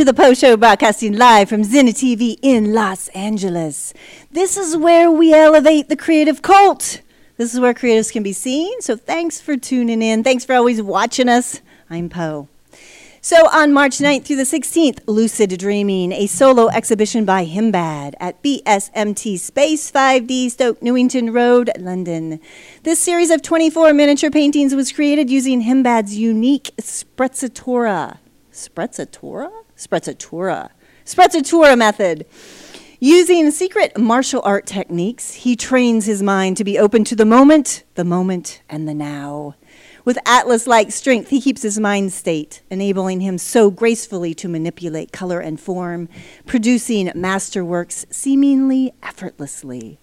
to the PO SHO, broadcasting live from Zinna TV in Los Angeles. This is where we elevate the creative cult. This is where creatives can be seen. So thanks for tuning in. Thanks for always watching us. I'm Poe. So on March 9th through the 16th, Lucid Dreaming, a solo exhibition by Himbad at BSMT Space 5D Stoke Newington Road, London. This series of 24 miniature paintings was created using Himbad's unique sprezzatura sprezzatura? Sprezzatura. Sprezzatura method. Using secret martial art techniques, he trains his mind to be open to the moment, the moment, and the now. With Atlas like strength, he keeps his mind state, enabling him so gracefully to manipulate color and form, producing masterworks seemingly effortlessly.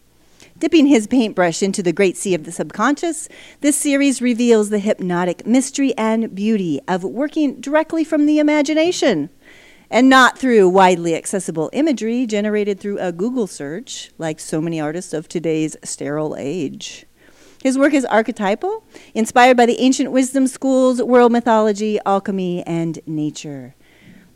Dipping his paintbrush into the great sea of the subconscious, this series reveals the hypnotic mystery and beauty of working directly from the imagination and not through widely accessible imagery generated through a Google search, like so many artists of today's sterile age. His work is archetypal, inspired by the ancient wisdom schools, world mythology, alchemy, and nature.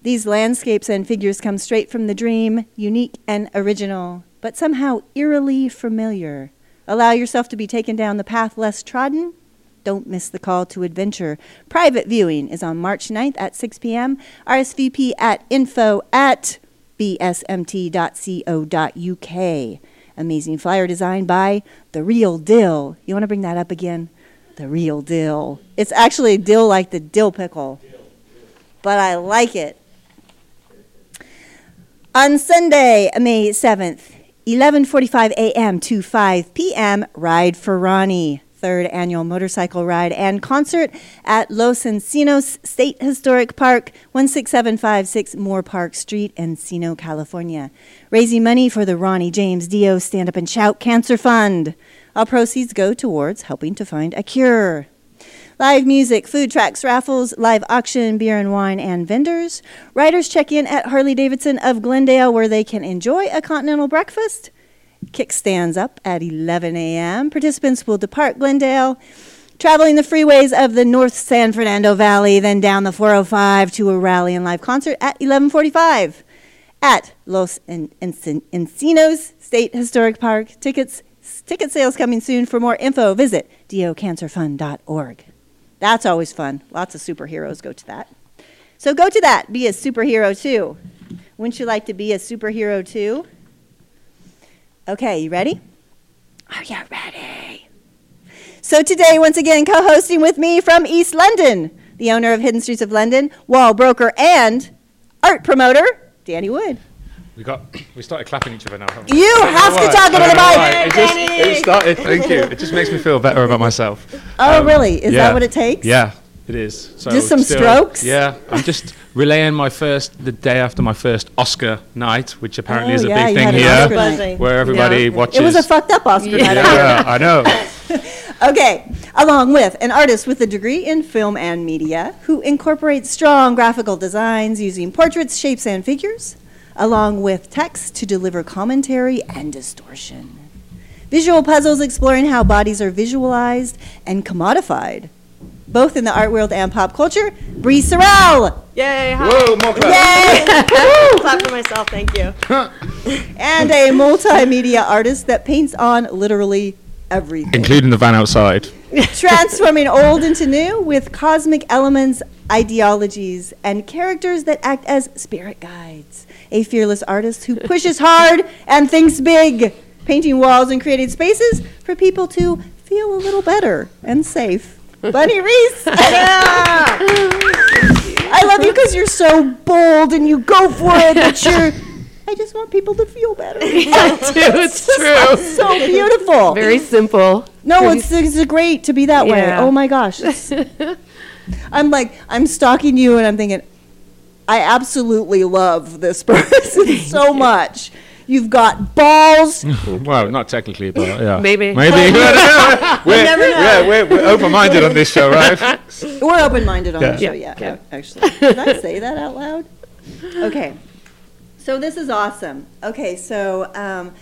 These landscapes and figures come straight from the dream, unique and original, but somehow eerily familiar. Allow yourself to be taken down the path less trodden. Don't miss the call to adventure. Private viewing is on March 9th at 6 p.m. RSVP at info at bsmt.co.uk. Amazing flyer design by The Real Dill. You want to bring that up again? The Real Dill. It's actually a dill like the dill pickle, but I like it. On Sunday, May 7th, 11:45 a.m. to 5 p.m. Ride for Ronnie, third annual motorcycle ride and concert at Los Encinos State Historic Park, 16756 Moorpark Street, Encino, California, raising money for the Ronnie James Dio Stand Up and Shout Cancer Fund. All proceeds go towards helping to find a cure. Live music, food trucks, raffles, live auction, beer and wine, and vendors. Riders check in at Harley Davidson of Glendale where they can enjoy a continental breakfast. Kickstands up at 11 a.m. Participants will depart Glendale, traveling the freeways of the North San Fernando Valley, then down the 405 to a rally and live concert at 1145 at Los En- En- Encinos State Historic Park. Tickets ticket sales coming soon. For more info, visit diocancerfund.org. That's always fun. Lots of superheroes go to that. So go to that. Be a superhero too. Wouldn't you like to be a superhero too? Okay, you ready? Are you ready? So today, once again, co-hosting with me from East London, the owner of Hidden Streets of London, wall broker, and art promoter, Danny Wood. We got we started clapping each other now. haven't we? You I don't know have to why. talk into the mic. why. It just it started. Thank you. It just makes me feel better about myself. Oh, Um, really? Is yeah. that what it takes? Yeah, it is. So Just some still- strokes? Yeah, I'm just relaying my first the day after my first Oscar night, which apparently Oh, is a yeah, big you thing had an here, Oscar night. where everybody Yeah. watches. It was a fucked up Oscar night. I heard. yeah, I know. Okay, along with an artist with a degree in film and media who incorporates strong graphical designs using portraits, shapes, and figures, along with text to deliver commentary and distortion. Visual puzzles exploring how bodies are visualized and commodified, both in the art world and pop culture. Bri Cirel! Yay! Hi. Whoa, more clap. Yay! Clap for myself. Thank you. and a multimedia artist that paints on literally everything. Including the van outside. transforming old into new with cosmic elements, ideologies, and characters that act as spirit guides. A fearless artist who pushes hard and thinks big, painting walls and creating spaces for people to feel a little better and safe. Bunnie Reiss! I love you because you're so bold and you go for it, but you're I just want people to feel better. it's true. so beautiful. Very simple. no, very- it's it's great to be that way. Oh my gosh. I'm like I'm stalking you and I'm thinking I absolutely love this person so much. You've got balls. well, not technically, but yeah. Maybe. Maybe. we're, never know. Yeah, we're, we're open-minded on this show, right? We're open-minded on Yeah. the show, Yeah, yeah, yeah. actually. Did I say that out loud? Okay. So this is awesome. Okay, so um,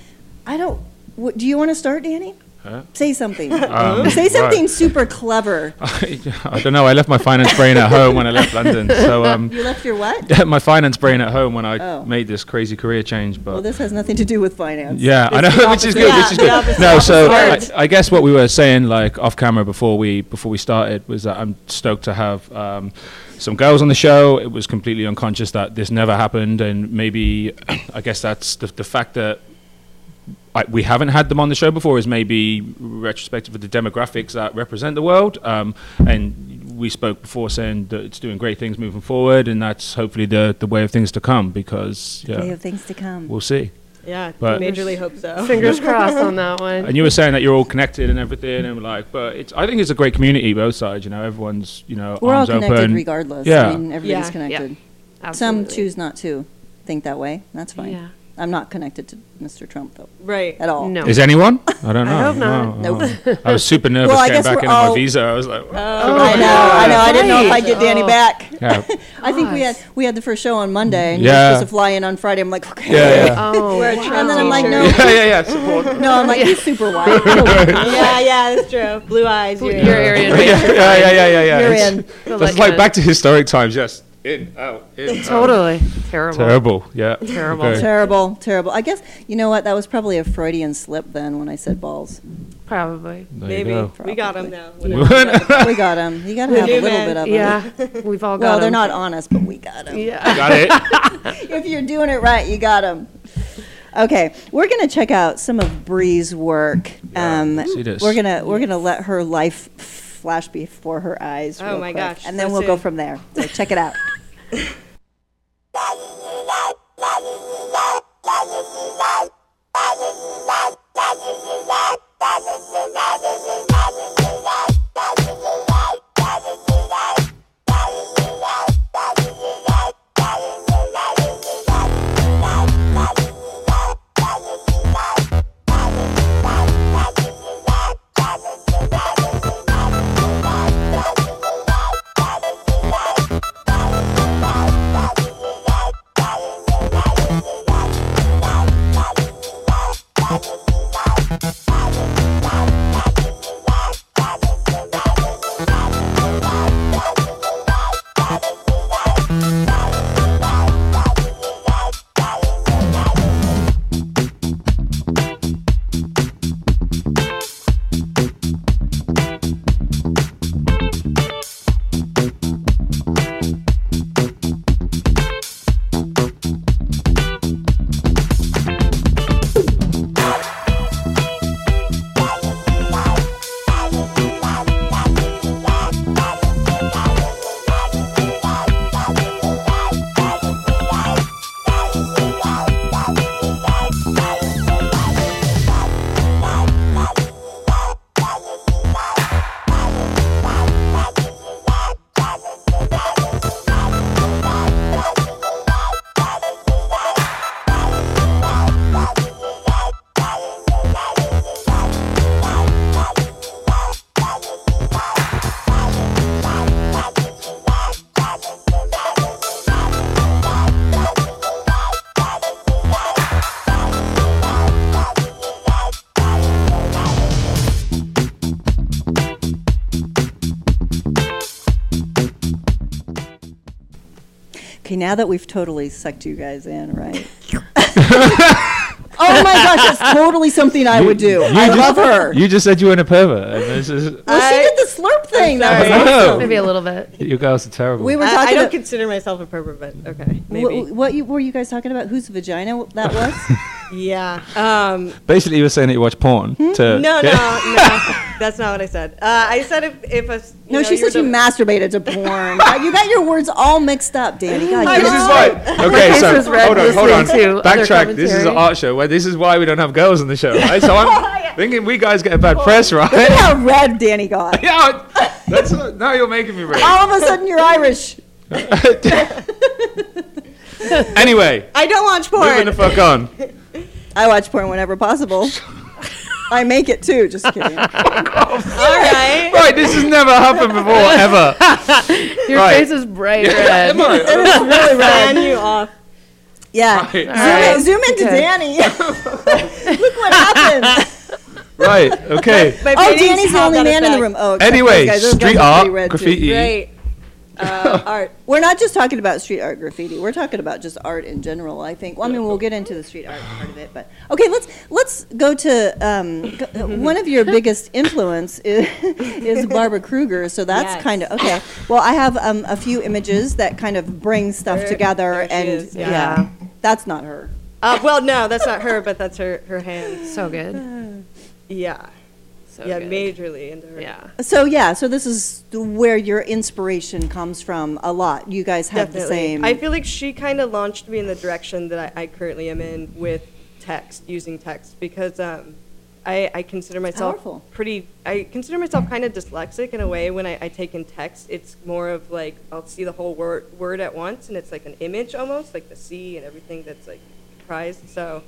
I don't, w- do you want to start, Danny? Huh? Say something. Um, Say something right. super clever. I don't know. I left my finance brain at home when I left London. So um, You left your what? my finance brain at home when I Oh. made this crazy career change. But Well, this has nothing to do with finance. Yeah, I know, which is good. which is good. No, so I, I guess what we were saying, like off camera before we before we started, was that I'm stoked to have um, some girls on the show. It was completely unconscious that this never happened, and maybe I guess that's the the fact that. I, we haven't had them on the show before is maybe retrospective of the demographics that represent the world. Um, and we spoke before saying that it's doing great things moving forward, and that's hopefully the, the way of things to come because They yeah, have things to come. we'll see. Yeah, But- majorly hope so. Fingers crossed on that one. And you were saying that you're all connected and everything, and like, but it's. I think it's a great community, both sides. You know, everyone's you know We're all connected open. regardless. Yeah. I mean, everybody's Yeah. connected. Some choose not to think that way. That's fine. Yeah. I'm not connected to Mr. Trump, though, Right. at all. No. Is anyone? I don't know. I hope not. No, Nope. no. I was super nervous Well, getting back we're in on my visa. I was like, Oh, oh I know, I know. I didn't know if I'd get Danny Oh. back. yeah, I think we had we had the first show on Monday, and Yeah. supposed to fly in on Friday. I'm like, okay. yeah, yeah. Oh, We're wow. Trump And then I'm like, no. yeah, yeah, yeah. Support. No, I'm like, he's super white. yeah, yeah, that's true. Blue eyes. You're, Your area. yeah, yeah, yeah, yeah, yeah, yeah. You're in. That's like like back to historic times. Yes, in, out, in, out. Totally. Terrible. Terrible. Yeah. Terrible. Okay. terrible, terrible. I guess you know what? That was probably a Freudian slip then when I said balls. Probably. There Maybe. go. We got him now. we got him. You got to have a little man. bit of it. Yeah. We've all got Well, they're not honest, but we got them. Yeah. Got it. If you're doing it right, you got them. Okay, we're gonna check out some of Bri's work. Um. We're gonna we're gonna let her life flash before her eyes. Oh my quick, gosh, And then so we'll go from there. So check it out. Okay, now that we've totally sucked you guys in, right? oh my gosh, that's totally something I would do. I just, love her. You just said you were in a pervert. and this is- well, she did the slurp nothing. That was sorry. awesome. Maybe a little bit. You girls are terrible. We were I, I don't consider myself a pervert, but okay, maybe. What, what you, were you guys talking about? Whose vagina that was? yeah. Um, Basically, you were saying that you watch porn. Hmm? To no, no, get- no. That's not what I said. Uh, I said if if a s- you no, know, she you're said you masturbated to porn. God, you got your words all mixed up, Danny. God, This is know. why. Okay, so hold on, hold on. listening Backtrack. This is an art show. Where this is why we don't have girls on the show, right? So I'm thinking we guys get a bad press, right? Look at right? how red Danny got. yeah. That's now you're making me red. All of a sudden, you're Irish. anyway, I don't watch moving the porn. fuck on. I watch porn whenever possible. I make it too. Just kidding. All right. Right, this has never happened before, ever. Your Right. face is bright red. Am I? really red. Fan you off. Yeah. Right. Zoom, right. in, zoom into Okay. Danny. Look what happened. Right, okay. My Oh, paintings Danny's the have only that man in the effect. room. Oh, except Anyway, those guys. Those guys street are art, red, too. graffiti. Great. Uh, art. We're not just talking about street art graffiti. We're talking about just art in general. I think. Well, I mean, we'll get into the street art part of it, but okay. Let's let's go to um, go, uh, one of your biggest influence is, is Barbara Kruger. So that's Yes. kind of okay. Well, I have um, a few images that kind of bring stuff There- together, there she and is, yeah. yeah. that's not her. Uh, well, no, that's not her, but that's her her hand. So good. Yeah. So yeah, good. majorly into her. Yeah. So yeah, so this is where your inspiration comes from a lot. You guys have Definitely. the same. I feel like she kind of launched me in the direction that I, I currently am in with text, using text, because um, I, I consider myself powerful. pretty. I consider myself kind of dyslexic in a way when I, I take in text. It's more of like I'll see the whole word word at once, and it's like an image almost, like the sea and everything that's like comprised. So.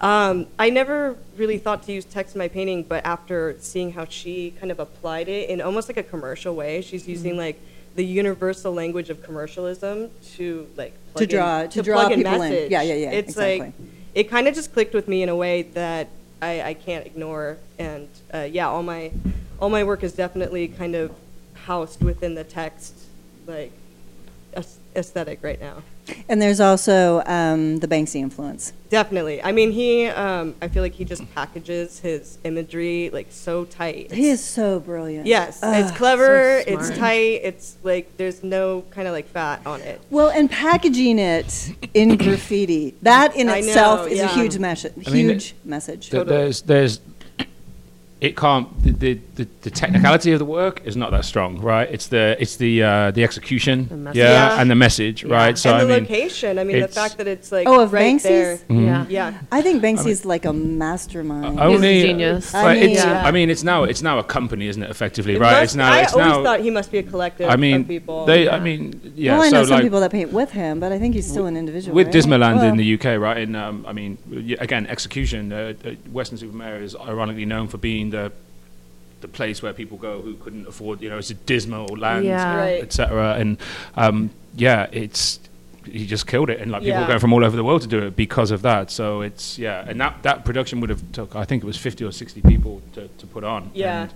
Um, I never really thought to use text in my painting, but after seeing how she kind of applied it in almost like a commercial way, she's using Mm-hmm. like the universal language of commercialism to like plug in- draw- to draw plug in people in. message. Yeah, yeah, yeah, It's exactly. like it kind of just clicked with me in a way that I, I can't ignore, and uh, yeah, all my all my work is definitely kind of housed within the text like aesthetic right now. and there's also um, the Banksy influence. Definitely. I mean, he. Um, I feel like he just packages his imagery like so tight. He is so brilliant. Yes, Ugh. it's clever. so it's tight. It's like there's no kind of like fat on it. Well, and packaging it in graffiti, that in I itself know, is a yeah. huge message. I mean, Huge message. Th- There's, there's, it can't. The, the, the, the technicality of the work is not that strong, right? It's the, it's the, uh, the execution, The message. yeah, Yeah. and the message, right? So and the I mean, location. I mean, the fact that it's like Oh, of right Banksy's? there. Yeah. Yeah. I think Banksy is like a mastermind. Uh, only, genius. I mean- it's, Yeah. I mean, it's now, it's now a company, isn't it? Effectively, It right? must- it's now, I it's always now. thought he must be a collective I mean, of people. they, I Yeah. mean, yeah. well, I so know some like, people that paint with him, but I think he's still an individual. with right? Dismaland Well, in the UK, right? In um, I mean, again, execution. Uh, uh, Weston-super-Mare is ironically known for being the the place where people go who couldn't afford. You know, it's a dismal land, Yeah. Right. etc. And um, yeah, it's he just killed it, and like people Yeah. are going from all over the world to do it because of that. So it's yeah, and that that production would have took I think it was fifty or sixty people to, to put on. Yeah. and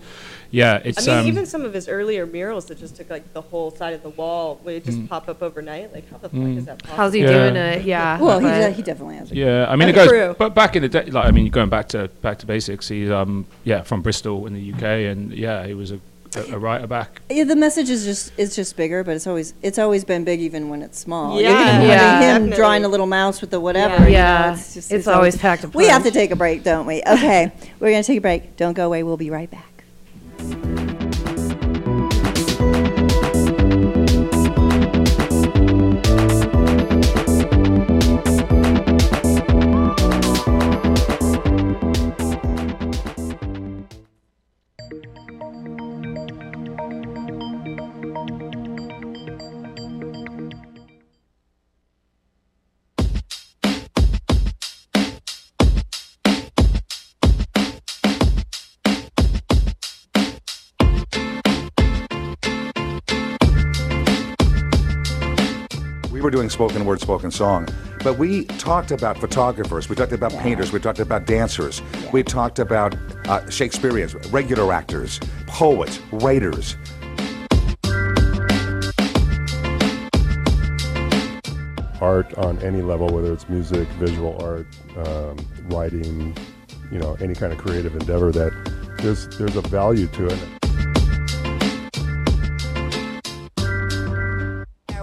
yeah, it's. I mean, um, even some of his earlier murals that just took like the whole side of the wall, would just Mm. pop up overnight? Like, how the fuck is that possible? How's he Yeah. doing it? Yeah. Well, he, de- he definitely has. A Yeah, I mean And it goes, crew. but back in the day, like I mean, going back to back to basics. He's um yeah from Bristol in the UK, and yeah, he was a, a, a writer back. Yeah, the message is just it's just bigger, but it's always it's always been big even when it's small. Yeah, Even when Yeah. him definitely. drawing a little mouse with the whatever. Yeah. you know, it's, just, it's always packed a We have to take a break, don't we? Okay, we're gonna take a break. Don't go away. We'll be right back. We spoken word, spoken song, but we talked about photographers, we talked about painters, we talked about dancers, we talked about uh, Shakespeareans, regular actors, poets, writers. art on any level, whether it's music, visual art, um, writing, you know, any kind of creative endeavor, that there's there's a value to it.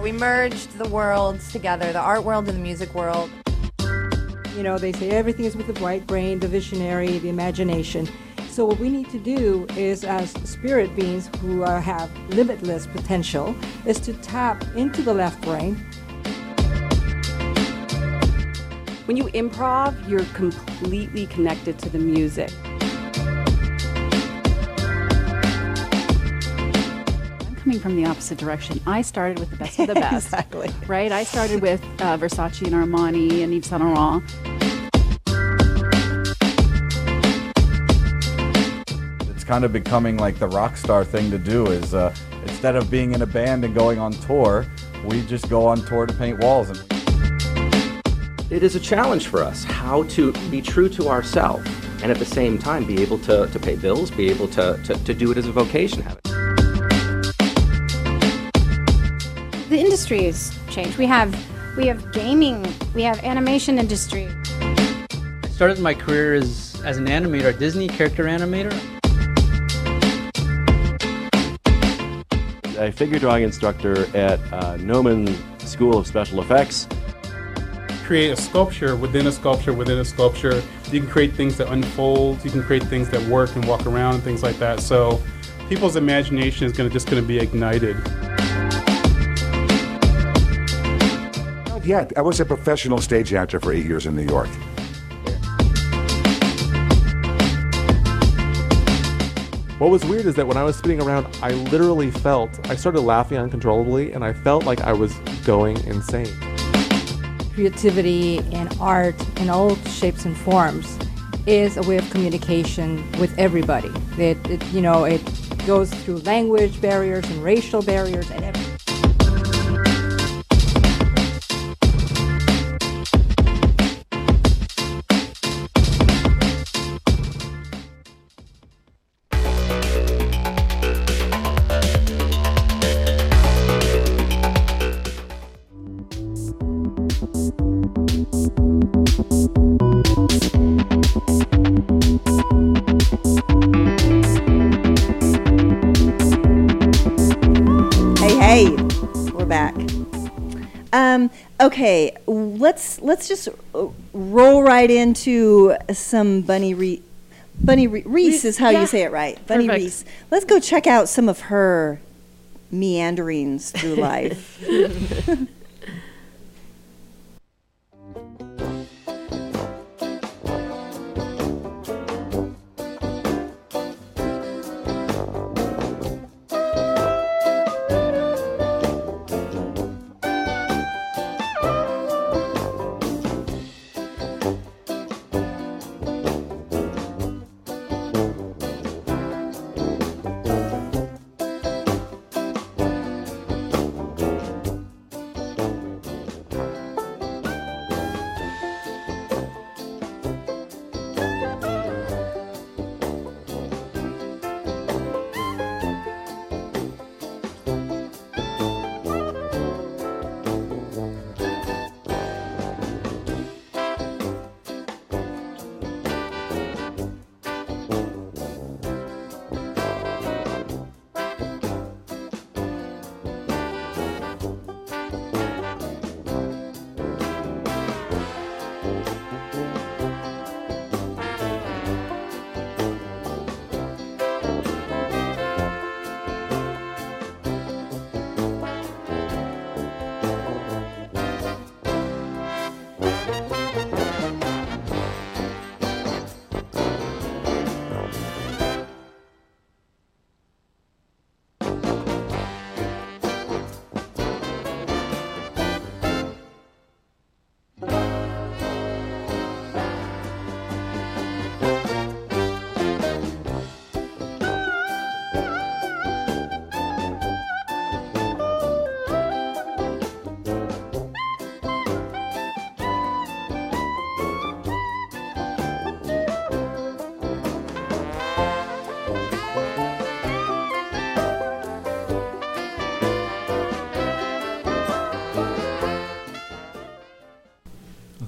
We merged the worlds together, the art world and the music world. You know, they say everything is with the right brain, the visionary, the imagination. So what we need to do is, as spirit beings who uh, have limitless potential, is to tap into the left brain. When you improv, you're completely connected to the music. Coming from the opposite direction. I started with the best of the best. exactly. Right? I started with uh, Versace and Armani and Yves Saint Laurent. It's kind of becoming like the rock star thing to do is uh, instead of being in a band and going on tour, we just go on tour to paint walls. And it is a challenge for us how to be true to ourselves and at the same time be able to, to pay bills, be able to, to, to do it as a vocation. The industry has changed. We have we have gaming, we have animation industry. I started my career as, as an animator, a Disney character animator. A figure drawing instructor at uh, Gnomon School of Special Effects. Create a sculpture within a sculpture within a sculpture. You can create things that unfold. You can create things that work and walk around and things like that. So, people's imagination is going to just going to be ignited. Yeah, I was a professional stage actor for eight years in New York. What was weird is that when I was spinning around, I literally felt, I started laughing uncontrollably, and I felt like I was going insane. Creativity and art in all shapes and forms is a way of communication with everybody. It, it you know, it goes through language barriers and racial barriers and everything. Back. Um, okay, let's let's just roll right into some Bunnie Re- Bunnie Re- Reiss is how yeah. you say it right. Bunnie Perfect. Reiss. Let's go check out some of her meanderings through life.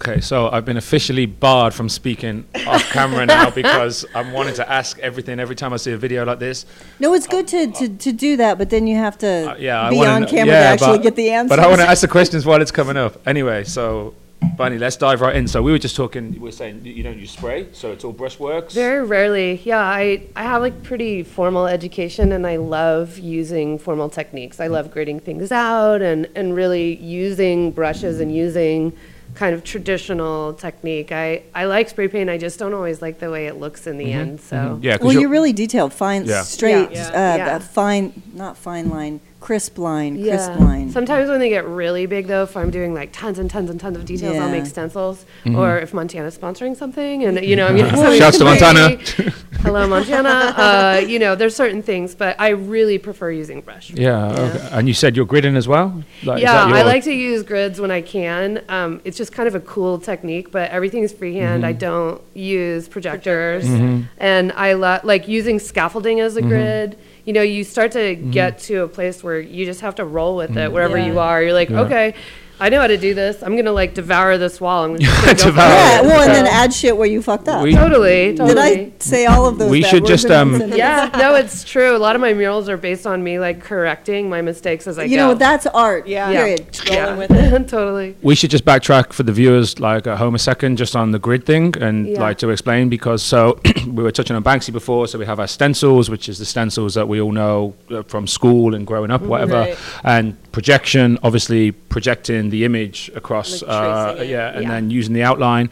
Okay, so I've been officially barred from speaking off camera now because I'm wanting to ask everything every time I see a video like this. No, it's good to, to, to do that, but then you have to Uh, Yeah, be on kn- camera yeah, to actually but- get the answers. But I want to ask the questions while it's coming up. Anyway, so Bunnie, let's dive right in. So we were just talking. We were saying you don't use spray, so it's all brushworks. Very rarely. Yeah, I, I have like pretty formal education and I love using formal techniques. I love grading things out and, and really using brushes and using kind of traditional technique. I, I like spray paint, I just don't always like the way it looks in the Mm-hmm. end. So yeah, well, you're- you're really detailed, fine, Yeah. straight, Yeah. Uh, Yeah. uh, fine, not fine line, crisp line, crisp line. Sometimes when they get really big, though, if I'm doing like tons and tons and tons of details, I'll make Yeah. stencils. Mhm. Or if Montana's sponsoring something, and you know, I'm getting something Shouts to Montana. Hello, Montana. Uh, you know, there's certain things, but I really prefer using brush. Yeah, Okay. and you said you're gridding as well. Like, yeah, I like to use grids when I can. Um, it's just kind of a cool technique, but everything's freehand. I Mhm. don't use projectors, Mhm. and I lo- like using scaffolding as a Mhm. grid. You know, you start to Mhm. get to a place where you just have to roll with it Mhm. wherever Yeah. you are. You're like, Yeah. okay. I know how to do this. I'm gonna like devour this wall. I'm just gonna go for Devour Yeah, it. well, and then add shit where you fucked up. We- Totally, Did I say all of those? We bad should words just, in um, sentence? yeah, no, it's true. A lot of my murals are based on me like correcting my mistakes as I go. You go. know, that's art. Yeah. Period. yeah. with it. totally. We should just backtrack for the viewers, like at home a second, just on the grid thing, and Yeah. like to explain because so we were touching on Banksy before, so we have our stencils, which is the stencils that we all know uh, from school and growing up, whatever, Right. and projection, obviously projecting the image across, uh, yeah, and Yeah. then using the outline.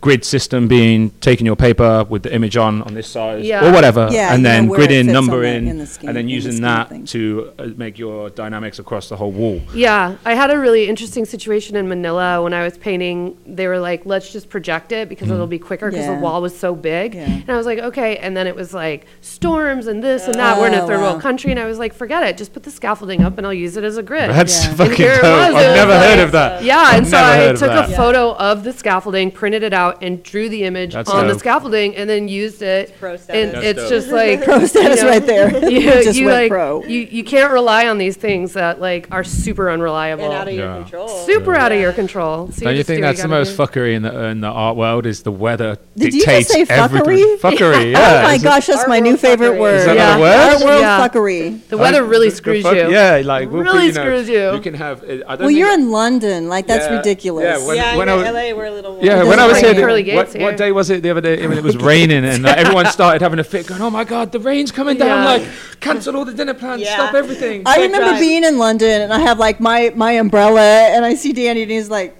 Grid system being taking your paper with the image on on this size Yeah. or whatever, Yeah, and then where it gridding, fits numbering, in the scheme- and then in the using that thing. to uh, make your dynamics across the whole wall. Yeah, I had a really interesting situation in Manila when I was painting. They were like, "Let's just project it because it'll be quicker because Yeah. the wall was so big." Yeah. And I was like, "Okay." And then it was like storms and this and that. We're in a Oh, third wow. world country, and I was like, "Forget it. Just put the scaffolding up, and I'll use it as a grid." That's Yeah. Fucking here dope. I've was never heard of that. Yeah, I've and so I took a photo of the scaffolding, printed it out, and drew the image That's on the dope. scaffolding, and then used it. Pro And. That's it's dope. just like Pro you status know, right there. You, Just you went like pro. you you can't rely on these things that like are super unreliable. and out of your Yeah. control. super out of your control. So Don't you just think do what that's the gotta most do. fuckery in the in the art world? Is the weather Did you just dictates say everything. fuckery? Fuckery, yeah. oh my Is it- gosh, that's Art my new world favorite word. Is that Yeah. not word? Art world Yeah. fuckery. The weather Like, really the screws fuck- you. Yeah, like we'll put, Really you know, screws you. You can have. uh, I don't Well, think you're in London. Like that's Yeah, ridiculous. yeah, when- yeah, when in I was- LA, we're a little. More- Yeah, when I was here, Pearly the- gates what, what day was it the other day? When it was raining and like, everyone started having a fit, going, "Oh my god, the rain's coming down! Yeah. Like, cancel all the dinner plans, Yeah. stop everything." I Quick remember drive. being in London and I have like my my umbrella and I see Danny and he's like,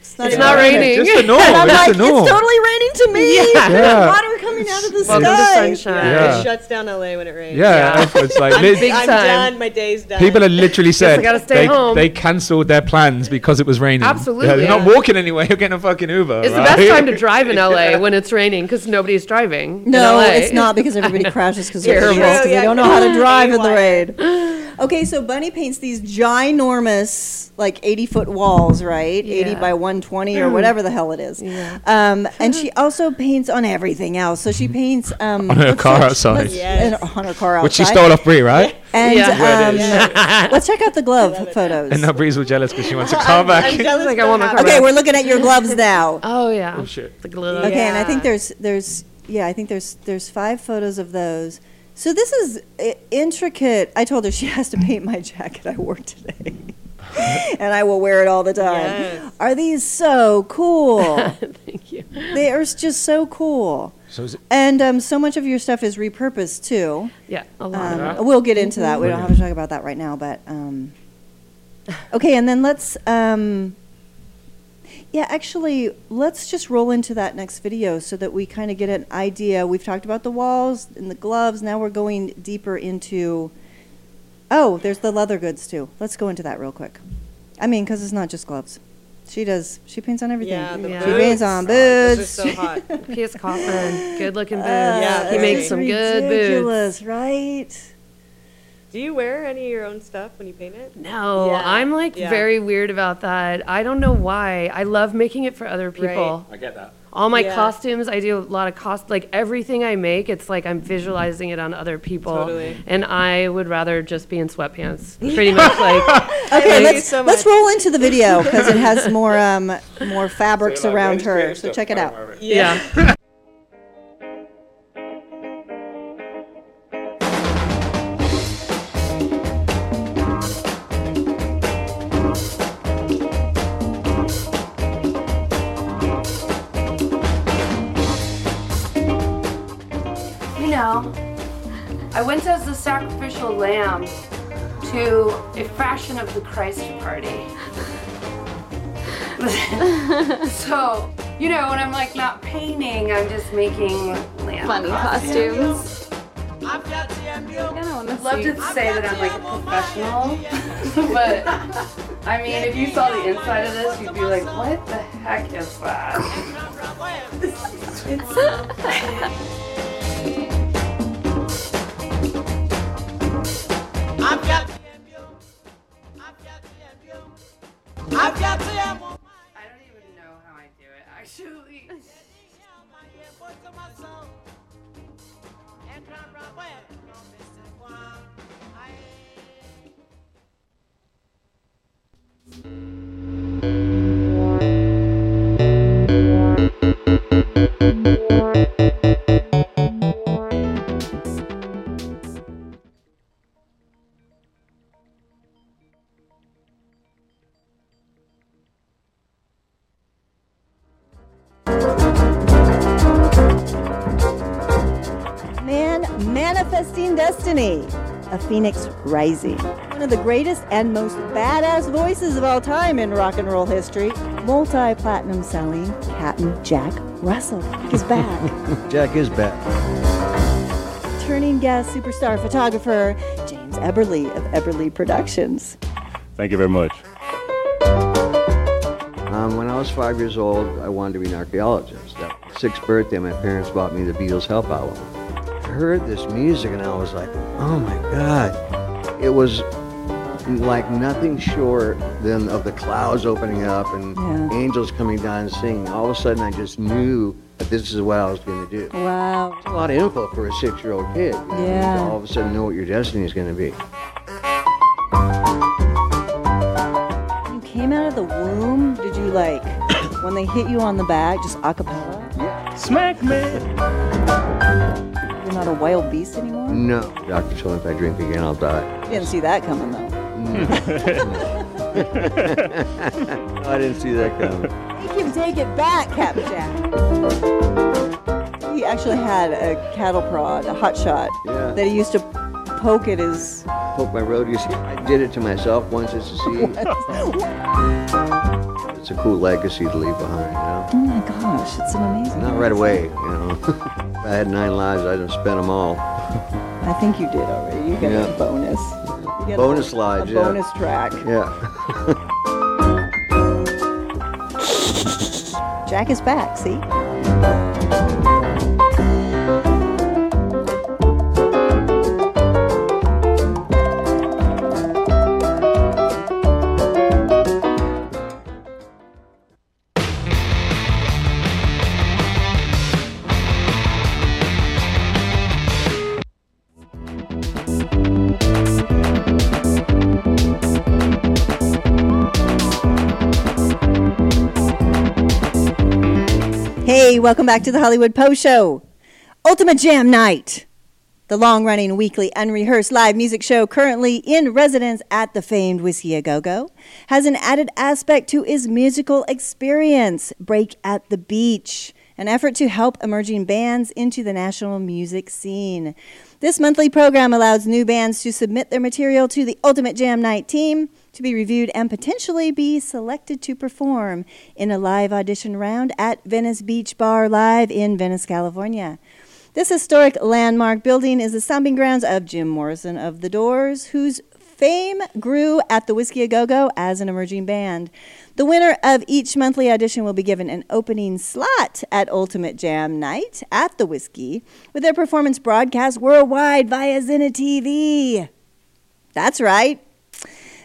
it's not, It's not raining. Just the norm. And I'm it's like, the norm. it's totally raining to me. Yeah. Yeah. Water coming out of the Welcome to sky. sunshine. Yeah. It shuts down LA when it rains. yeah, it's like lit- big I'm time. done. My day's done. People had literally said I gotta stay they, home. they cancelled their plans because it was raining. Absolutely. Yeah, they're not Yeah. walking anywhere. You're getting a fucking Uber. It's the right? best time to drive in LA when it's raining because nobody's driving. in No, LA. it's not because everybody crashes because they're Terrible. idiots 'cause they Yeah, don't know how to drive in the rain. Okay, so Bunnie paints these ginormous, like 80 foot walls, right? 80 Yeah. by 120 or whatever the hell it is. Yeah. Um, and she also paints on everything else. So she paints um, On her car check- outside. let's- Yes. and on her car outside. Which she stole off Bri, right? And Yeah. Yeah, um, is. let's check out the glove photos. And now Bri's all jealous because she wants a car back. I'm jealous. Like, I want my happened. Okay, we're looking at your gloves now. Oh yeah. Oh, shit. The glove. Okay, and I think there's there's yeah, I think there's there's five photos of those. So this is i- intricate. I told her she has to paint my jacket I wore today. and I will wear it all the time. Yes. Are these so cool? Thank you. they are just so cool. So is it, And um, so much of your stuff is repurposed too. Yeah, a lot of Um, it. we'll get into that. We don't have to talk about that right now, but um, okay. And then let's, um, yeah, actually, let's just roll into that next video so that we kind of get an idea. We've talked about the walls and the gloves. Now we're going deeper into. Oh, there's the leather goods too. Let's go into that real quick. I mean, because it's not just gloves. She does. She paints on everything. Yeah, the Yeah. She paints on boots. Oh, boots. those are so hot. P.S. Kaufman, good looking boots. Uh, he makes some good boots. Ridiculous, right? Do you wear any of your own stuff when you paint it? No, Yeah, I'm like yeah. very weird about that. I don't know why. I love making it for other people. I get that. all my Yeah. costumes, I do a lot of cost, like everything I make, it's like I'm visualizing it on other people. Totally. And I would rather just be in sweatpants. Pretty much like. Okay, Thank let's so let's roll into the video because it has more um more fabrics around her. So check it out. Yeah. the Christ party. so, you know, when I'm like not painting, I'm just making lamb Funny costumes. I'd love to say that I'm like a professional, but I mean, if you saw the inside of this, you'd be like, what the heck is that? I've got I've got manifesting destiny. A phoenix rising. One of the greatest and most badass voices of all time in rock and roll history. Multi platinum selling Captain Jack Russell is back. Jack is back. Turning guest superstar photographer James Eberly of Eberly Productions. Thank you very much. Um, when I was five years old, I wanted to be an archaeologist. At my sixth birthday, my parents bought me the Beatles Help album. I heard this music and I was like, oh my God. It was like nothing short than of the clouds opening up and Yeah. angels coming down and singing. All of a sudden, I just knew that this is what I was going to do. Wow. It's a lot of info for a six-year-old kid. you know, Yeah. To all of a sudden know what your destiny is going to be. You came out of the womb. Did you like, when they hit you on the back, just a cappella? Yeah. Smack me. Not a wild beast anymore? No. Doctor told me if I drink again, I'll die. You didn't see that coming though. I didn't see that coming. Make him take it back, Captain Jack. He actually had a cattle prod, a hot shot, Yeah. that he used to poke at his. Poke my road. You see, I did it to myself once just to see. It's a cool legacy to leave behind, you know? Oh my gosh, it's an amazing. Not right away, you know? I had nine lives, I didn't spend them all. I think you did already. You get Yeah. a bonus. Get Bonus a, slides, a yeah. bonus track. Yeah. Jack is back. See. Welcome back to the Hollywood PO SHO. Ultimate Jam Night. The long running weekly unrehearsed live music show currently in residence at the famed Whisky A Go Go has an added aspect to its musical experience Break at the Beach, an effort to help emerging bands into the national music scene. This monthly program allows new bands to submit their material to the Ultimate Jam Night team to be reviewed and potentially be selected to perform in a live audition round at Venice Beach Bar Live in Venice, California. This historic landmark building is the stomping grounds of Jim Morrison of The Doors, whose fame grew at the Whisky A Go Go as an emerging band. The winner of each monthly audition will be given an opening slot at Ultimate Jam Night at the Whisky, with their performance broadcast worldwide via Zinna TV. That's right.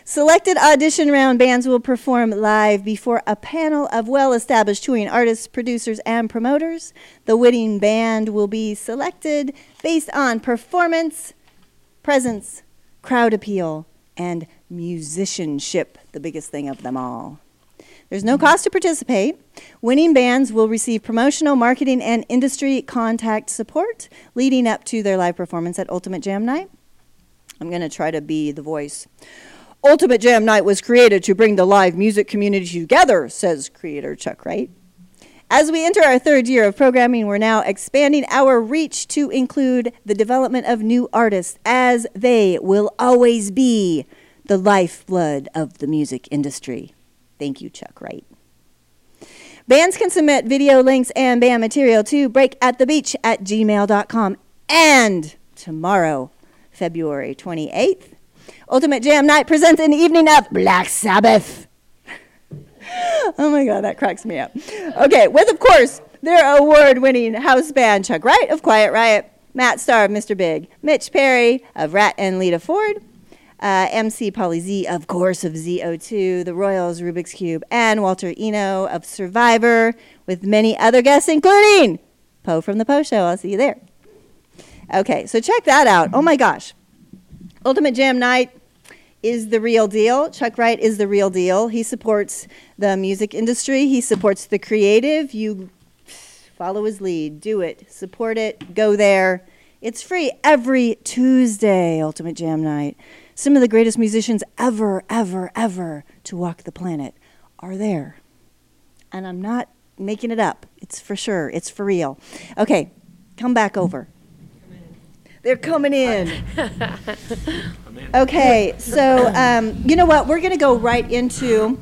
Selected audition round bands will perform live before a panel of well established touring artists, producers, and promoters. The winning band will be selected based on performance, presence, crowd appeal, and musicianship, the biggest thing of them all. There's no mm-hmm. cost to participate. Winning bands will receive promotional, marketing, and industry contact support leading up to their live performance at Ultimate Jam Night. I'm going to try to be the voice. Ultimate Jam Night was created to bring the live music community together, says creator Chuck Wright. As we enter our third year of programming, we're now expanding our reach to include the development of new artists, as they will always be the lifeblood of the music industry. Thank you, Chuck Wright. Bands can submit video links and band material to breakatthebeach at gmail.com. And tomorrow, February 28th, Ultimate Jam Night presents an evening of Black Sabbath. oh my God, that cracks me up. Okay, with, of course, their award winning house band Chuck Wright of Quiet Riot, Matt Starr of Mr. Big, Mitch Perry of Ratt and Lita Ford, uh, MC Paulie Z, of course, of ZO2, the Royals, Rubik's Cube, and Walter Eno of Survivor, with many other guests, including Poe from the PO SHO. I'll see you there. Okay, so check that out. Oh my gosh. Ultimate Jam Night is the real deal. Chuck Wright is the real deal. He supports the music industry, he supports the creative. You follow his lead, do it, support it, go there. It's free every Tuesday, Ultimate Jam Night. Some of the greatest musicians ever, ever, ever to walk the planet are there. And I'm not making it up. It's for sure. It's for real. Okay, come back over. They're coming in. Okay, so um, you know what? We're going to go right into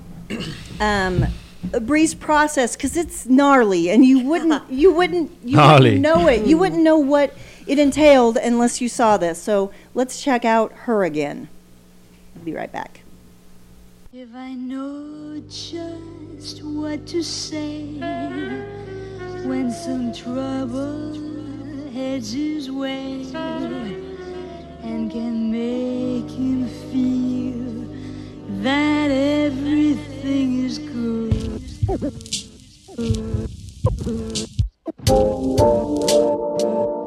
um, Bri's process because it's gnarly, and you wouldn't, you wouldn't, you Gnarly. wouldn't know it. You wouldn't know what it entailed unless you saw this. So let's check out her again. I'll be right back. If I know just what to say when some trouble heads his way and can make him feel that everything is good.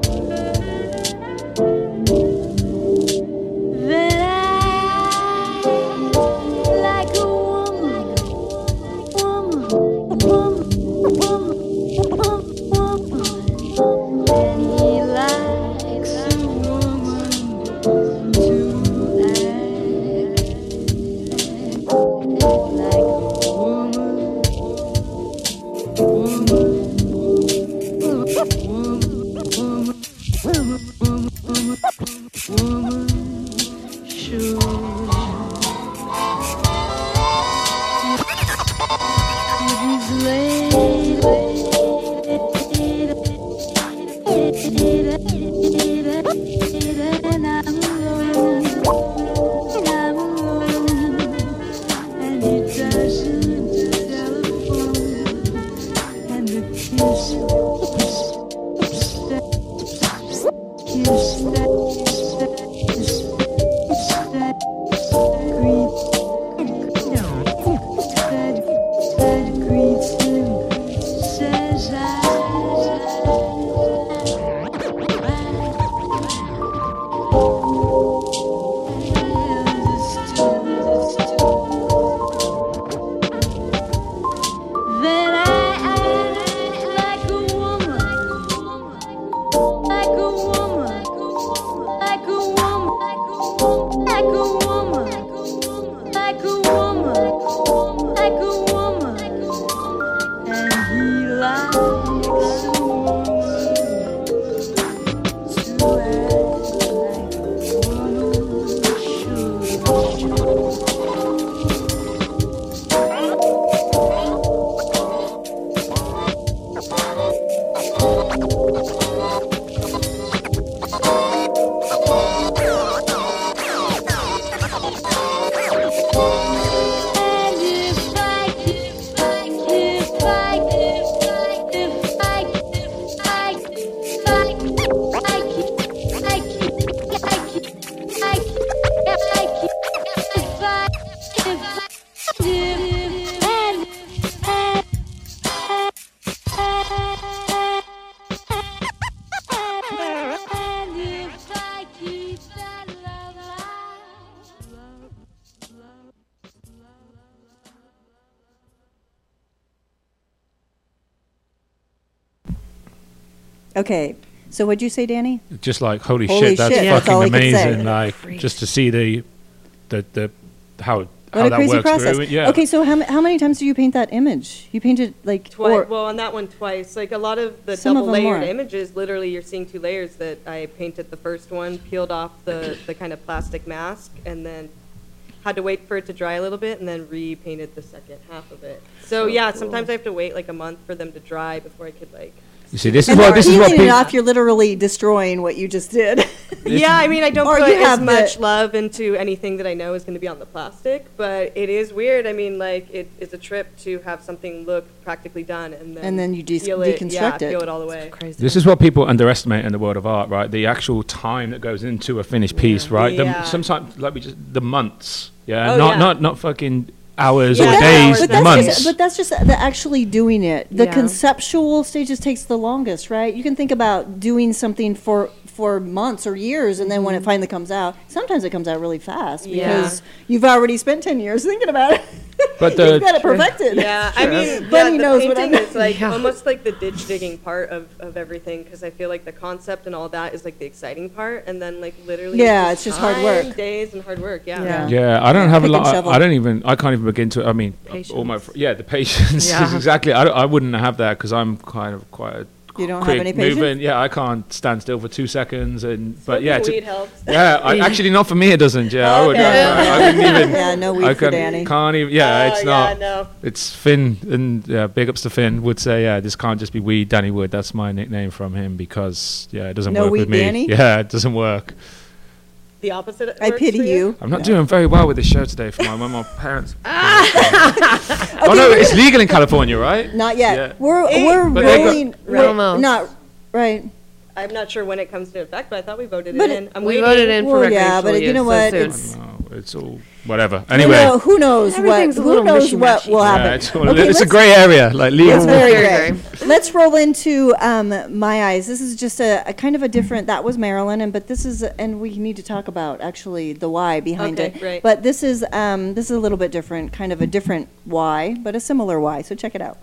So what'd you say, Danny? Just like holy, Holy shit, that's shit, that's fucking he could amazing. Like just to see the the the how What how a that crazy works process. through it. Yeah. Okay, so how, how many times do you paint that image? You painted like Twice. well, on that one twice. Like a lot of the Some of double them layered more. images, literally you're seeing two layers. That I painted the first one, peeled off the the kind of plastic mask, and then had to wait for it to dry a little bit, and then repainted the second half of it. So, So yeah, cool. sometimes I have to wait like a month for them to dry before I could like. You see, this is and what this is what peeling it people. off. You're literally destroying what you just did. yeah, I mean, I don't Or put as have the- much love into anything that I know is going to be on the plastic, but it is weird. I mean, like it is a trip to have something look practically done, and then And then you de- peel it, deconstruct yeah, it. peel it all the way. This is what people underestimate in the world of art, right? The actual time that goes into a finished piece, right? Yeah. The, sometimes, like we just the months, yeah, Oh, not yeah. not not fucking hours Yeah, or hours days, but that's months. Just, but that's just the actually doing it. The Yeah. conceptual stages takes the longest, right? You can think about doing something for for months or years, and then when it finally comes out, sometimes it comes out really fast Mm-hmm. Yeah. because you've already spent ten years thinking about it. But the You've got it perfected. Yeah, I mean, Bunnie yeah, knows the what I painting mean. is like Yeah. almost like the ditch digging part of, of everything because I feel like the concept and all that is like the exciting part, and then like literally, Yeah, it's just hard work. days and hard work. Yeah, Yeah. Yeah, I don't have a Pick and lot. shovel. I don't even. I can't even begin to. I mean, all my. fr- Yeah, the patience. Yeah. is exactly. I, I wouldn't have that because I'm kind of quite. A You don't have quick any patience? moving. Yeah, I can't stand still for two seconds. And but Smoking yeah, to- weed helps. yeah. I, actually, not for me. It doesn't. Yeah, I would. Okay. I, I wouldn't even. Yeah, no weed I for can, Danny. Can't even. Yeah, Oh, it's yeah, not. no. It's Finn, and yeah, big ups to Finn. Would say, yeah, this can't just be weed, Danny Wood. That's my nickname from him because yeah, it doesn't No work with me. Danny? Yeah, it doesn't work. The opposite. I works pity for you. I'm not doing very well with this show today for my, my, my parents. Ah! oh no, it's legal in California, right? Not yet. Yeah. We're we're but got- rolling. we're Almost. Not right. I'm not sure when it comes into effect, but I thought we voted But it it- in. I'm We waiting. voted in for Well, yeah, recreational but you know what? soon. It's No, it's all whatever. you Anyway, know, who knows what a who knows what mishy-mashy. will yeah, happen. it's, all, Okay, it's a grey area, like legal. It's very Very gray. Let's roll into um, my eyes. This is just a, a kind of a different. That was Marilyn, and but this is, and we need to talk about actually the why behind Okay, it. great. But this is um, this is a little bit different, kind of a different why, but a similar why. So check it out.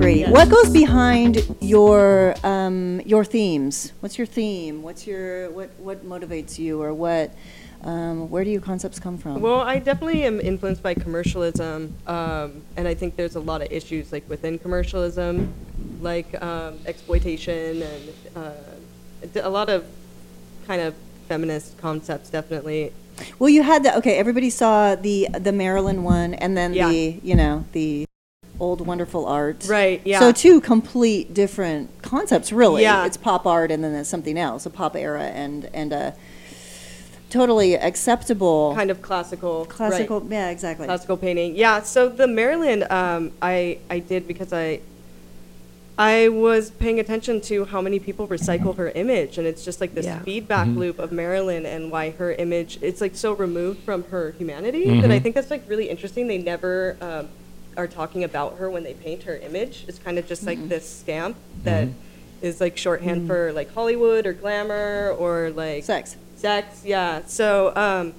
Brady. Yes. What goes behind your um, your themes? What's your theme? What's your what what motivates you, or what? Um, where do your concepts come from? Well, I definitely am influenced by commercialism, um, and I think there's a lot of issues like within commercialism, like um, exploitation and uh, a lot of kind of feminist concepts. Definitely, Well, you had the okay. Everybody saw the the Marilyn one, and then Yeah. the you know the old wonderful art. Right, yeah. So two complete different concepts, really. Yeah. It's pop art, and then there's something else, a pop era, and and a totally acceptable kind of classical. classical. right. Yeah, exactly. classical painting. Yeah. So the Marilyn, um, I I did because I. I was paying attention to how many people recycle her image, and it's just like this Yeah. feedback Mhm. loop of Marilyn and why her image it's like so removed from her humanity that I think that's like really interesting. They never um, are talking about her when they paint her image. It's kind of just like mm-hmm. this stamp that mm-hmm. is like shorthand mm-hmm. for like Hollywood or glamour or like sex. Sex, yeah. So, um,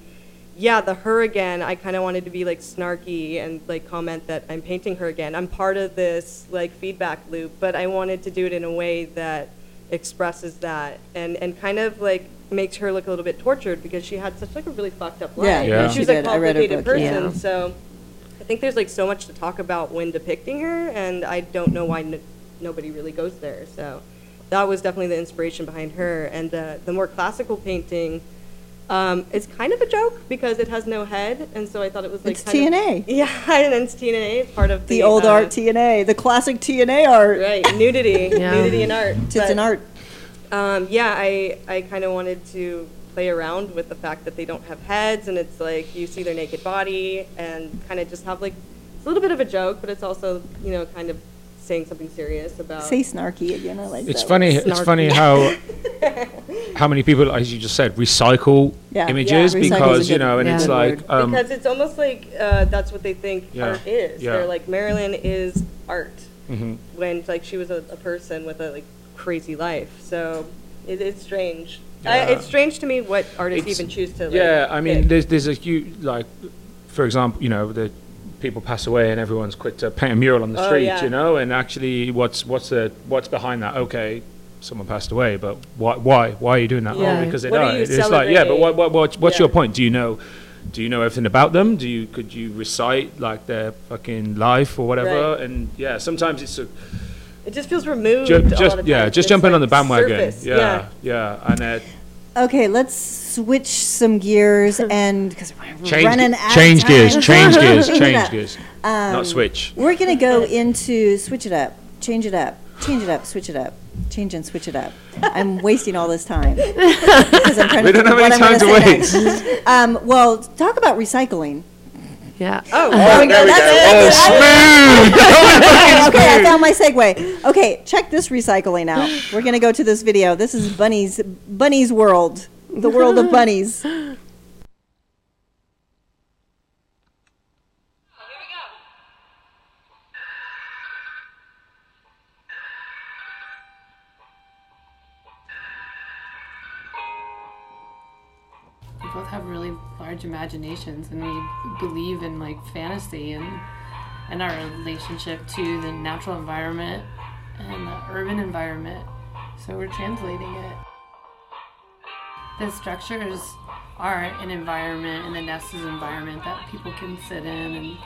yeah, the her again. I kind of wanted to be like snarky and like comment that I'm painting her again. I'm part of this like feedback loop, but I wanted to do it in a way that expresses that and and kind of like makes her look a little bit tortured because she had such like a really fucked up life. Yeah, Yeah. She she was a did. I read her complicated book, person, yeah. so I think there's like so much to talk about when depicting her, and I don't know why n- nobody really goes there. So that was definitely the inspiration behind her. And uh, the more classical painting, um, it's kind of a joke because it has no head, and so I thought it was like It's kind of- TNA. yeah, and it's TNA. It's part of the, the old uh, art TNA, the classic TNA art. Right, nudity, Yeah. nudity and art. Tits and But, art. Um, yeah, I, I kind of wanted to play around with the fact that they don't have heads, and it's like you see their naked body, and kind of just have like it's a little bit of a joke, but it's also you know kind of saying something serious about. Say snarky again. I like It's that funny. one. It's funny how how many people, as you just said, recycle Yeah. images Yeah, recycle is a because you know, and yeah. it's like um, because it's almost like uh, that's what they think Yeah, art is. yeah. They're like Marilyn is art mhm. when like she was a, a person with a like crazy life. So it, it's strange. I, it's strange to me what artists It's- even choose to. Like, yeah, I mean, pick. there's there's a huge like, for example, you know, the people pass away and everyone's quick to paint a mural on the Oh, street, yeah. you know, and actually, what's what's the what's behind that? Okay. Someone passed away, but why? Why? Why are you doing that? Yeah. Oh, because they What are died. you It's like, yeah, but what, what, what what's Yeah. your point? Do you know? Do you know everything about them? Do you could you recite like their fucking life or whatever? Right. And yeah, sometimes it's a, it just feels removed. ju- a lot just of yeah, just It's, jump in on the bandwagon. surface. Yeah, yeah, and uh, Okay, let's switch some gears and because we're Change running ge- out of change gears, time. change gears, it change up. gears. Um, Not switch. We're gonna go into switch it up, change it up, change it up, switch it up, change and switch it up. I'm wasting all this time because I'm trying We to don't think of have what any I'm gonna time to say waste. next. Um, well, talk about recycling. Yeah. Oh, oh, there we go. Oh, That's Oh, it. smooth. okay, I found my segue. Okay, check this recycling out. We're gonna go to this video. This is Bunnie's Bunny's world, the world of bunnies. Imaginations and we believe in like fantasy and and our relationship to the natural environment and the urban environment. So we're translating it. The structures are an environment and the nest is an environment that people can sit in and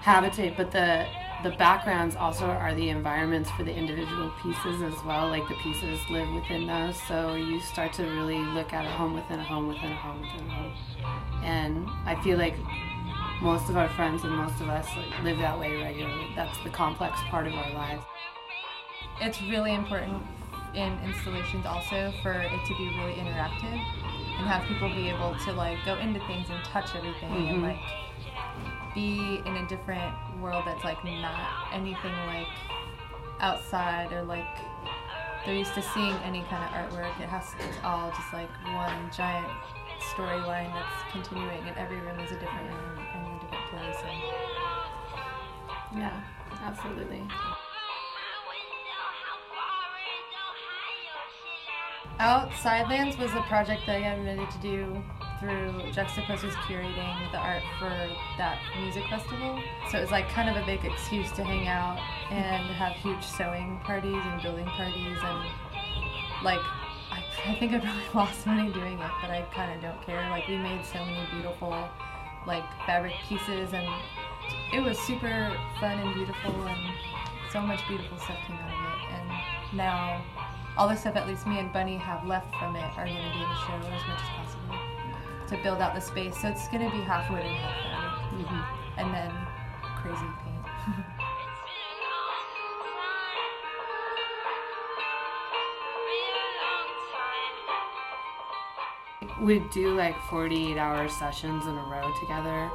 habitate but the the backgrounds also are the environments for the individual pieces as well like the pieces live within those. So you start to really look at a home within a home within a home within a home. And i feel like most of our friends and most of us like, live that way regularly. That's the complex part of our lives. It's really important in installations also for it to be really interactive and have people be able to like go into things and touch everything and Mhm. like be in a different world that's like not anything like outside or like they're used to seeing any kind of artwork. It has it's all just like one giant storyline that's continuing and every room is a different room and a different place and yeah absolutely Outside Lands was a project that I got ready to do through Juxtapose was curating the art for that music festival. So it was like kind of a big excuse to hang out and have huge sewing parties and building parties and like I, I think I probably lost money doing it, but I kind of don't care. Like we made so many beautiful like fabric pieces and it was super fun and beautiful and so much beautiful stuff came out of it. And now all the stuff at least me and Bunnie have left from it are going to be in the show as much as possible to build out the space. So it's going to be half wood and half fabric, and then crazy paint. We do like 48 hour sessions in a row together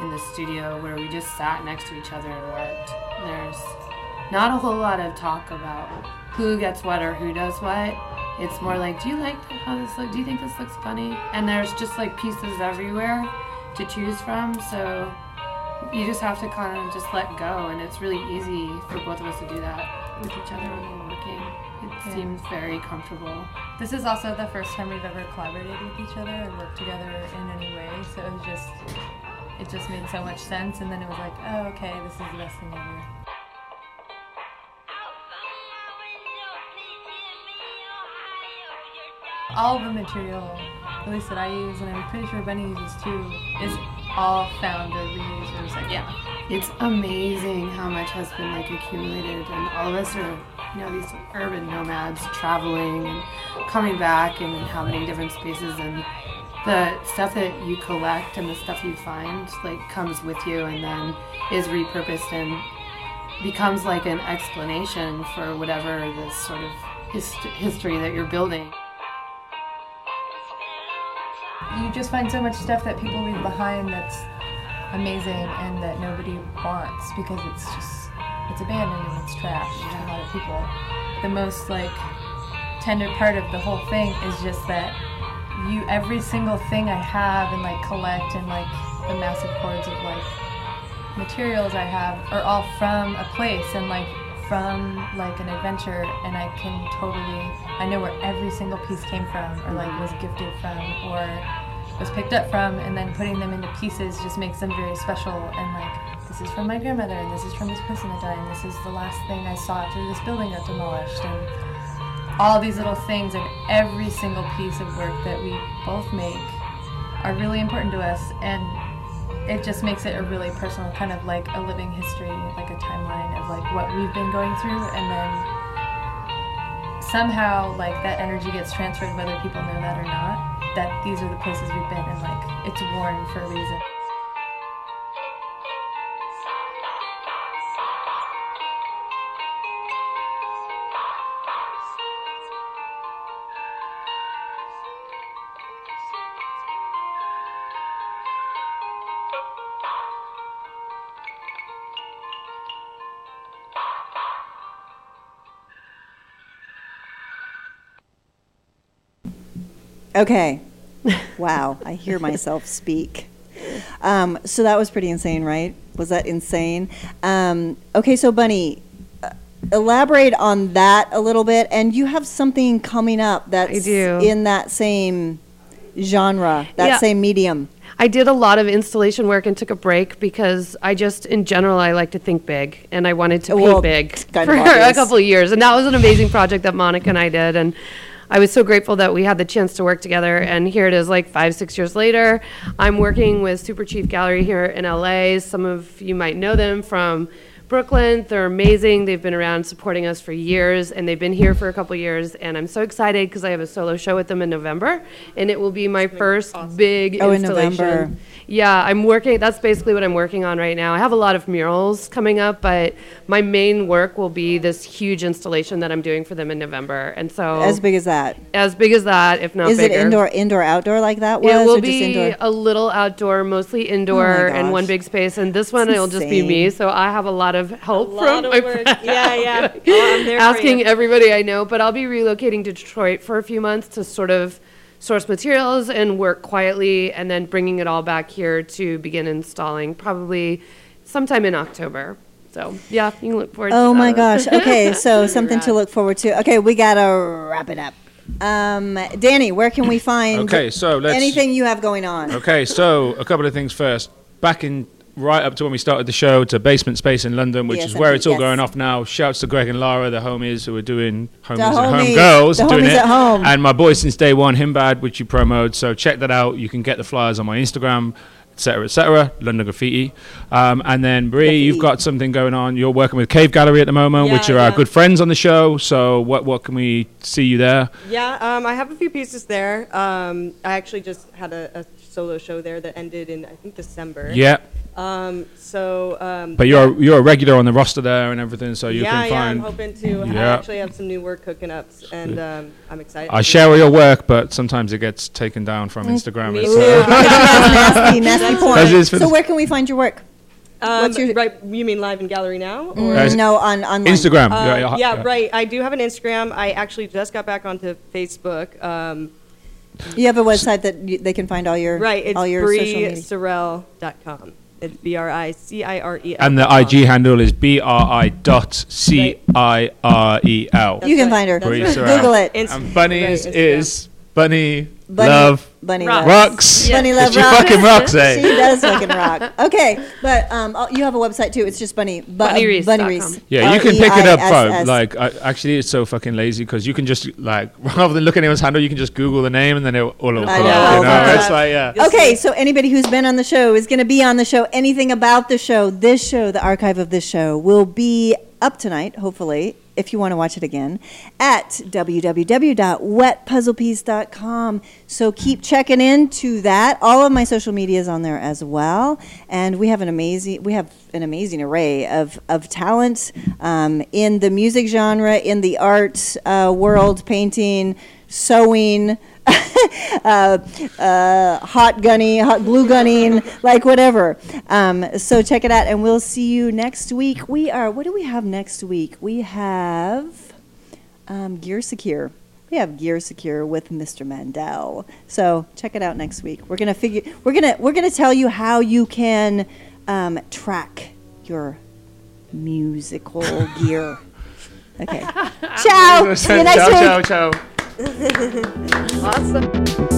in the studio where we just sat next to each other and worked. There's not a whole lot of talk about who gets what or who does what. It's more like, do you like how this look? Do you think this looks funny? And there's just like pieces everywhere to choose from. So you just have to kind of just let go. And it's really easy for both of us to do that with each other when we're working. It Yeah. seems very comfortable. This is also the first time we've ever collaborated with each other and worked together in any way. So it was just, it just made so much sense. And then it was like, oh, okay, this is the best thing ever. All the material, at least that I use, and I'm pretty sure Benny uses too, is all found or reused or recycled. Yeah. It's amazing how much has been like accumulated, and all of us are, you know, these urban nomads traveling and coming back and inhabiting different spaces, and the stuff that you collect and the stuff you find like comes with you and then is repurposed and becomes like an explanation for whatever this sort of hist- history that you're building. You just find so much stuff that people leave behind that's amazing and that nobody wants because it's just it's abandoned and it's trash to a lot of people. The most like tender part of the whole thing is just that you every single thing I have and like collect and like the massive cords of like materials I have are all from a place and like from like an adventure and I can totally I know where every single piece came from or like was gifted from or was picked up from and then putting them into pieces just makes them very special and like this is from my grandmother and this is from this person that died and this is the last thing I saw after this building got demolished and all these little things and every single piece of work that we both make are really important to us and it just makes it a really personal kind of like a living history like a timeline of like what we've been going through and then somehow like that energy gets transferred whether people know that or not that these are the places we've been and like it's worn for a reason Okay. Wow, I hear myself speak. Um, so that was pretty insane, right? Was that insane? Um, okay, so Bunnie, uh, elaborate on that a little bit. And you have something coming up that's in that same genre, that Yeah. same medium. I did a lot of installation work and took a break because I just, in general, I like to think big, and I wanted to paint big for a couple of years, and that was an amazing project that Monica and I did, and I was so grateful that we had the chance to work together. And here it is, like five, six years later. I'm working with Super Chief Gallery here in LA. Some of you might know them from Brooklyn. They're amazing. They've been around supporting us for years, and they've been here for a couple years. And I'm so excited because I have a solo show with them in November, and it will be my first big Oh, in installation. November. Yeah, I'm working. That's basically what I'm working on right now. I have a lot of murals coming up, but my main work will be this huge installation that I'm doing for them in November. And so As big as that. as big as that, if not Is bigger. it indoor, indoor, outdoor like that was? It will or be just indoor? Oh a little outdoor, mostly indoor, oh and one big space. And this one, it'll just be me. So I have a lot of help lot from of my work. Yeah, yeah. Oh, I'm there for Asking you. everybody I know, but I'll be relocating to Detroit for a few months to sort of source materials and work quietly, and then bringing it all back here to begin installing probably sometime in October. So yeah, you can look forward. to Oh my gosh. Okay, so something to look forward to. Okay, we gotta wrap it up. Um, Danny, where can we find Okay, so let's- anything you have going on? Okay, so a couple of things first. Back in right up to when we started the show to Basement Space in London, which is where it's all yes. going off now. Shouts to Greg and Lara, the homies who are doing homies The at home girls, the doing homies it. at home. And my boy since day one, Himbad, which you promoted. So check that out. You can get the flyers on my Instagram. Etc. Etc. London Graffiti, um, and then Bri, you've got something going on. You're working with Cave Gallery at the moment, which Yeah, are our good friends on the show. So, what what can we see you there? Yeah, um, I have a few pieces there. Um, I actually just had a, a solo show there that ended in I think December. Yeah. Um, so. Um, But you're you're a regular on the roster there and everything, so you yeah, can yeah, find. I'm hoping to. I actually have some new work cooking up, and um, I'm excited. I share all your work, but sometimes it gets taken down from Instagram. me too. uh, nasty, nasty porn. As is for So where can we find your work? Um, What's your- right? You mean live in gallery now? Or? Uh, no, on online. Instagram. Uh, Yeah, yeah, yeah, yeah. right. I do have an Instagram. I actually just got back onto Facebook. Um, You have a website that you, they can find all your right. It's all your social media. bricirel.com. It's B R I C I R E L. and the IG handle is B R I dot C I R E L. You can find her. Right. Google it. And Bunnie's Right, Instagram. is Bunny, Bunny- Love Bunny Rocks. Loves. Bunny Love She Rocks. fucking rocks, eh? She does fucking rock. Okay, but um, oh, you have a website too. It's just Bunny. Bu- Bunniereiss Bunnie dot Reiss. Yeah, you can pick it up, bro. Like, I, actually, it's so fucking lazy because you can just like rather than look at anyone's handle, you can just Google the name and then it all will I come know. up. You know, it's like yeah. Okay, so anybody who's been on the show is going to be on the show. Anything about the show, this show, the archive of this show will be up tonight, hopefully, if you want to watch it again, at www.wetpuzzlepiece.com. So keep checking into that. All of my social media is on there as well, and we have an amazing we have an amazing array of of talent um, in the music genre, in the art uh, world, painting, sewing. uh, uh, hot gunny, hot glue gunning, like whatever. Um, so check it out, and we'll see you next week. We are. What do we have next week? We have um, Gear Secure. We have Gear Secure with Mr. Mandel. So check it out next week. We're gonna figure. We're gonna we're gonna tell you how you can um, track your musical gear. Okay. ciao. See you next ciao, week. ciao, ciao. Awesome.